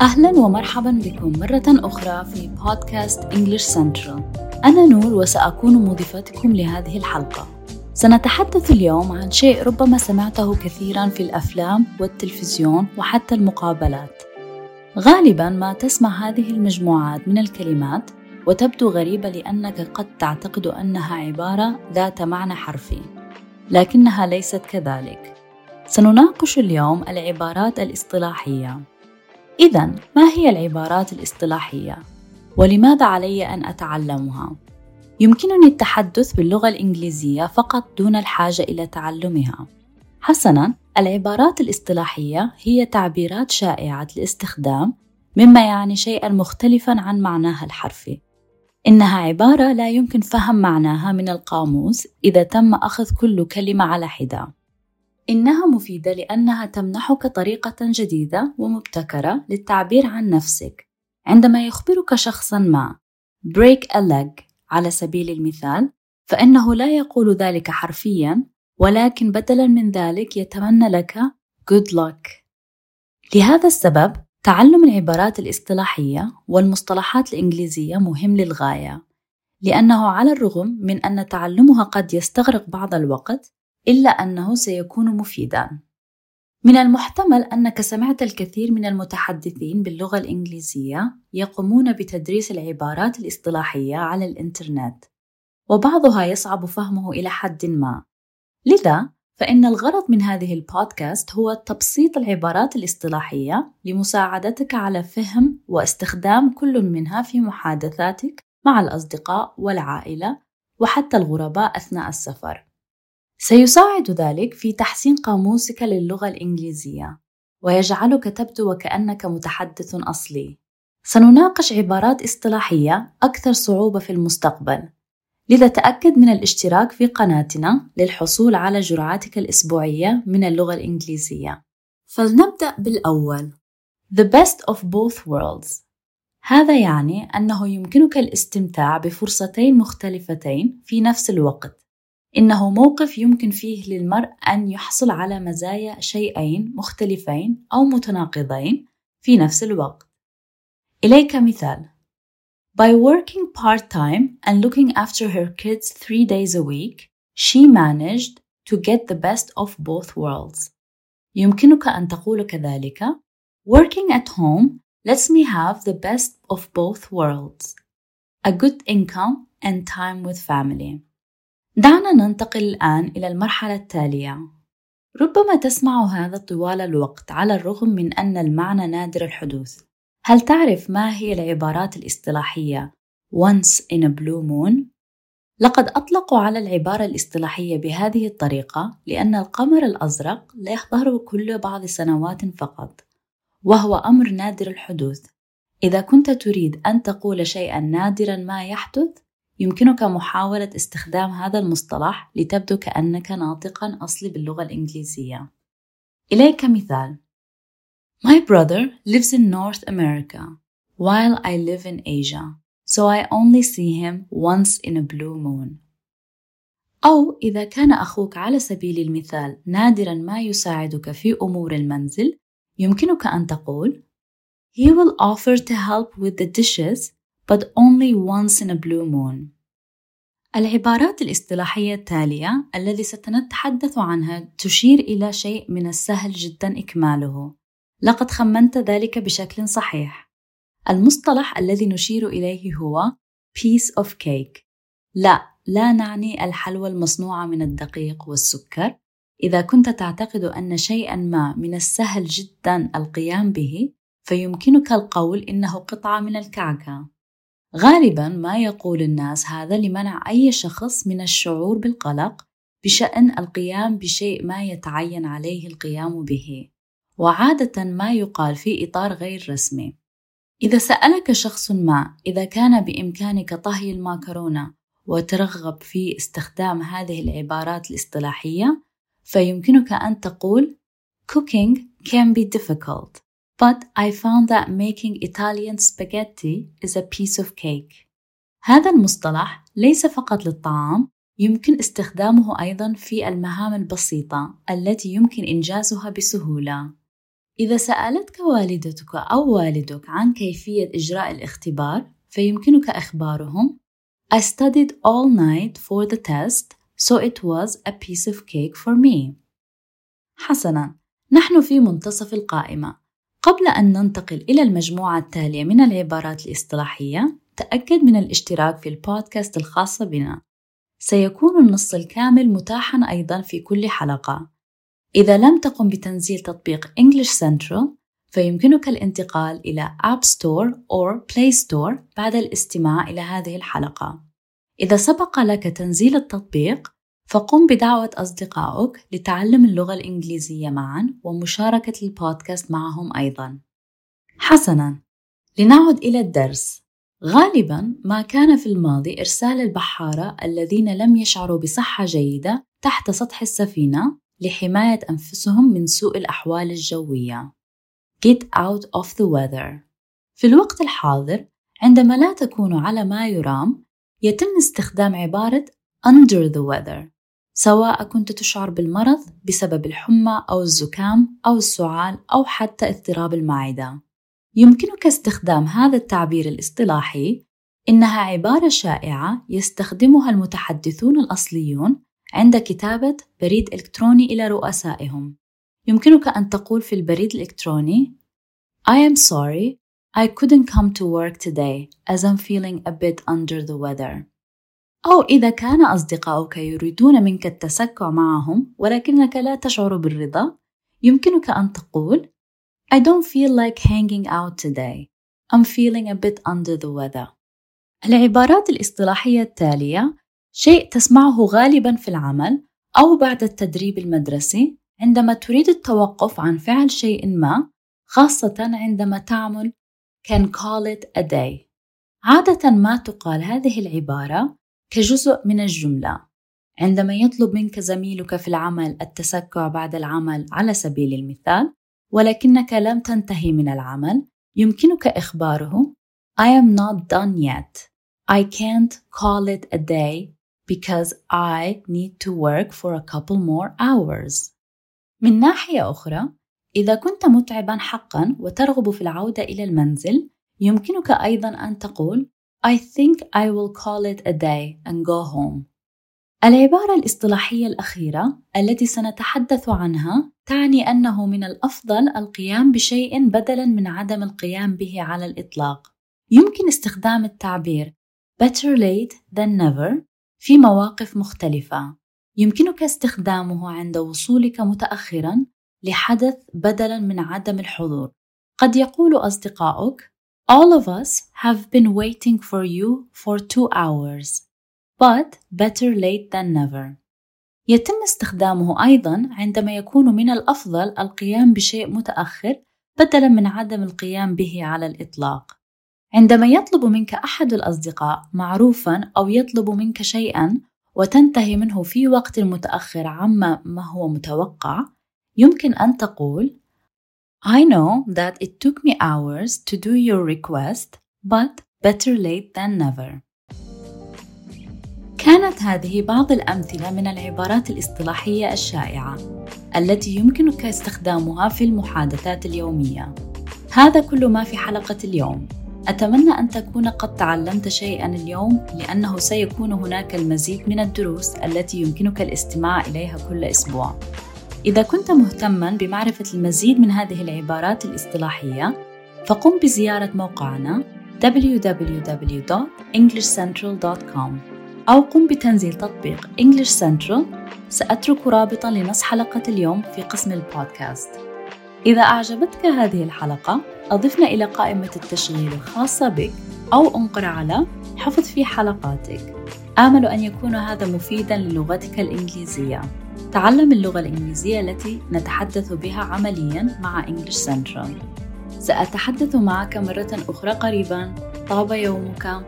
أهلا ومرحبا بكم مرة أخرى في بودكاست English Central أنا نور وسأكون مضيفتكم لهذه الحلقة. سنتحدث اليوم عن شيء ربما سمعته كثيرا في الأفلام والتلفزيون وحتى المقابلات. غالبا ما تسمع هذه المجموعات من الكلمات وتبدو غريبة لأنك قد تعتقد أنها عبارة ذات معنى حرفي لكنها ليست كذلك. سنناقش اليوم العبارات الاصطلاحية. إذا ما هي العبارات الاصطلاحية؟ ولماذا علي أن أتعلمها؟ يمكنني التحدث باللغة الإنجليزية فقط دون الحاجة إلى تعلمها. حسناً، العبارات الاصطلاحية هي تعبيرات شائعة الاستخدام مما يعني شيئا مختلفا عن معناها الحرفي. إنها عبارة لا يمكن فهم معناها من القاموس إذا تم أخذ كل كلمة على حدة. إنها مفيدة لأنها تمنحك طريقة جديدة ومبتكرة للتعبير عن نفسك عندما يخبرك شخصا ما break a leg على سبيل المثال فإنه لا يقول ذلك حرفيا ولكن بدلا من ذلك يتمنى لك good luck لهذا السبب تعلم العبارات الاصطلاحية والمصطلحات الإنجليزية مهم للغاية لأنه على الرغم من أن تعلمها قد يستغرق بعض الوقت إلا أنه سيكون مفيدا. من المحتمل أنك سمعت الكثير من المتحدثين باللغة الإنجليزية يقومون بتدريس العبارات الاصطلاحية على الإنترنت، وبعضها يصعب فهمه إلى حد ما. لذا، فإن الغرض من هذه البودكاست هو تبسيط العبارات الاصطلاحية لمساعدتك على فهم واستخدام كل منها في محادثاتك مع الأصدقاء والعائلة وحتى الغرباء أثناء السفر. سيساعد ذلك في تحسين قاموسك للغة الإنجليزية ويجعلك تبدو وكأنك متحدث أصلي. سنناقش عبارات اصطلاحية أكثر صعوبة في المستقبل، لذا تأكد من الاشتراك في قناتنا للحصول على جرعاتك الأسبوعية من اللغة الإنجليزية. فلنبدأ بالأول The best of both worlds هذا يعني أنه يمكنك الاستمتاع بفرصتين مختلفتين في نفس الوقت إنه موقف يمكن فيه للمرء أن يحصل على مزايا شيئين مختلفين أو متناقضين في نفس الوقت. إليك مثال: By working part-time and looking after her kids three days a week, she managed to get the best of both worlds. يمكنك أن تقول كذلك: Working at home lets me have the best of both worlds. A good income and time with family. دعنا ننتقل الآن إلى المرحلة التالية. ربما تسمع هذا طوال الوقت على الرغم من أن المعنى نادر الحدوث. هل تعرف ما هي العبارات الاصطلاحية once in a blue moon؟ لقد أطلقوا على العبارة الاصطلاحية بهذه الطريقة لأن القمر الأزرق لا يظهر كل بعض سنوات فقط، وهو أمر نادر الحدوث. إذا كنت تريد أن تقول شيئا نادرا ما يحدث، يمكنك محاولة استخدام هذا المصطلح لتبدو كأنك ناطقا أصلي باللغة الإنجليزية. إليك مثال: My brother lives in North America while I live in Asia, so I only see him once in a blue moon. أو إذا كان أخوك على سبيل المثال نادرا ما يساعدك في أمور المنزل، يمكنك أن تقول: He will offer to help with the dishes but only once in a blue moon. العبارات الاصطلاحية التالية الذي سنتحدث عنها تشير إلى شيء من السهل جدا إكماله. لقد خمنت ذلك بشكل صحيح. المصطلح الذي نشير إليه هو piece of cake. لا، لا نعني الحلوى المصنوعة من الدقيق والسكر. إذا كنت تعتقد أن شيئا ما من السهل جدا القيام به، فيمكنك القول إنه قطعة من الكعكة. غالبا ما يقول الناس هذا لمنع أي شخص من الشعور بالقلق بشأن القيام بشيء ما يتعين عليه القيام به، وعادة ما يقال في إطار غير رسمي. إذا سألك شخص ما إذا كان بإمكانك طهي الماكرونة وترغب في استخدام هذه العبارات الاصطلاحية، فيمكنك أن تقول Cooking can be difficult. But I found that making Italian spaghetti is a piece of cake. هذا المصطلح ليس فقط للطعام، يمكن استخدامه أيضا في المهام البسيطة التي يمكن إنجازها بسهولة. إذا سألتك والدتك أو والدك عن كيفية إجراء الاختبار فيمكنك إخبارهم I studied all night for the test so it was a piece of cake for me. حسناً، نحن في منتصف القائمة. قبل أن ننتقل إلى المجموعة التالية من العبارات الإصطلاحية، تأكد من الاشتراك في البودكاست الخاصة بنا. سيكون النص الكامل متاحاً أيضاً في كل حلقة. إذا لم تقم بتنزيل تطبيق English Central، فيمكنك الانتقال إلى App Store أو Play Store بعد الاستماع إلى هذه الحلقة. إذا سبق لك تنزيل التطبيق، فقم بدعوة أصدقائك لتعلم اللغة الإنجليزية معا ومشاركة البودكاست معهم أيضا. حسنا، لنعد إلى الدرس. غالبا ما كان في الماضي إرسال البحارة الذين لم يشعروا بصحة جيدة تحت سطح السفينة لحماية أنفسهم من سوء الأحوال الجوية. Get out of the weather. في الوقت الحاضر عندما لا تكون على ما يرام يتم استخدام عبارة under the weather سواء كنت تشعر بالمرض بسبب الحمى أو الزكام أو السعال أو حتى اضطراب المعدة. يمكنك استخدام هذا التعبير الاصطلاحي إنها عبارة شائعة يستخدمها المتحدثون الأصليون عند كتابة بريد إلكتروني إلى رؤسائهم. يمكنك أن تقول في البريد الإلكتروني I am sorry, I couldn't come to work today as I'm feeling a bit under the weather. أو إذا كان أصدقاؤك يريدون منك التسكع معهم ولكنك لا تشعر بالرضا، يمكنك أن تقول I don't feel like hanging out today. I'm feeling a bit under the weather. العبارات الاصطلاحية التالية شيء تسمعه غالبا في العمل أو بعد التدريب المدرسي عندما تريد التوقف عن فعل شيء ما خاصة عندما تعمل can call it a day. عادة ما تقال هذه العبارة كجزء من الجملة عندما يطلب منك زميلك في العمل التسكع بعد العمل على سبيل المثال ولكنك لم تنتهي من العمل يمكنك إخباره I am not done yet. I can't call it a day because I need to work for a couple more hours. من ناحية أخرى، إذا كنت متعبا حقا وترغب في العودة إلى المنزل، يمكنك أيضا أن تقول I think I will call it a day and go home. العبارة الاصطلاحية الأخيرة التي سنتحدث عنها تعني أنه من الأفضل القيام بشيء بدلاً من عدم القيام به على الإطلاق. يمكن استخدام التعبير better late than never في مواقف مختلفة. يمكنك استخدامه عند وصولك متأخراً لحدث بدلاً من عدم الحضور. قد يقول أصدقائك All of us have been waiting for you for two hours, but better late than never. يتم استخدامه أيضا عندما يكون من الأفضل القيام بشيء متأخر بدلا من عدم القيام به على الإطلاق. عندما يطلب منك أحد الأصدقاء معروفا أو يطلب منك شيئا وتنتهي منه في وقت متأخر عما ما هو متوقع، يمكن أن تقول I know that it took me hours to do your request, but better late than never. كانت هذه بعض الأمثلة من العبارات الاصطلاحية الشائعة التي يمكنك استخدامها في المحادثات اليومية. هذا كل ما في حلقة اليوم. أتمنى أن تكون قد تعلمت شيئا اليوم لأنه سيكون هناك المزيد من الدروس التي يمكنك الاستماع إليها كل أسبوع. إذا كنت مهتما بمعرفة المزيد من هذه العبارات الاصطلاحية فقم بزيارة موقعنا www.englishcentral.com أو قم بتنزيل تطبيق English Central. سأترك رابطا لنص حلقة اليوم في قسم البودكاست. إذا أعجبتك هذه الحلقة أضفنا إلى قائمة التشغيل الخاصة بك أو أنقر على حفظ في حلقاتك. آمل أن يكون هذا مفيدا للغتك الإنجليزية. تعلم اللغة الإنجليزية التي نتحدث بها عمليا مع English Central. سأتحدث معك مرة أخرى قريبا. طاب يومك.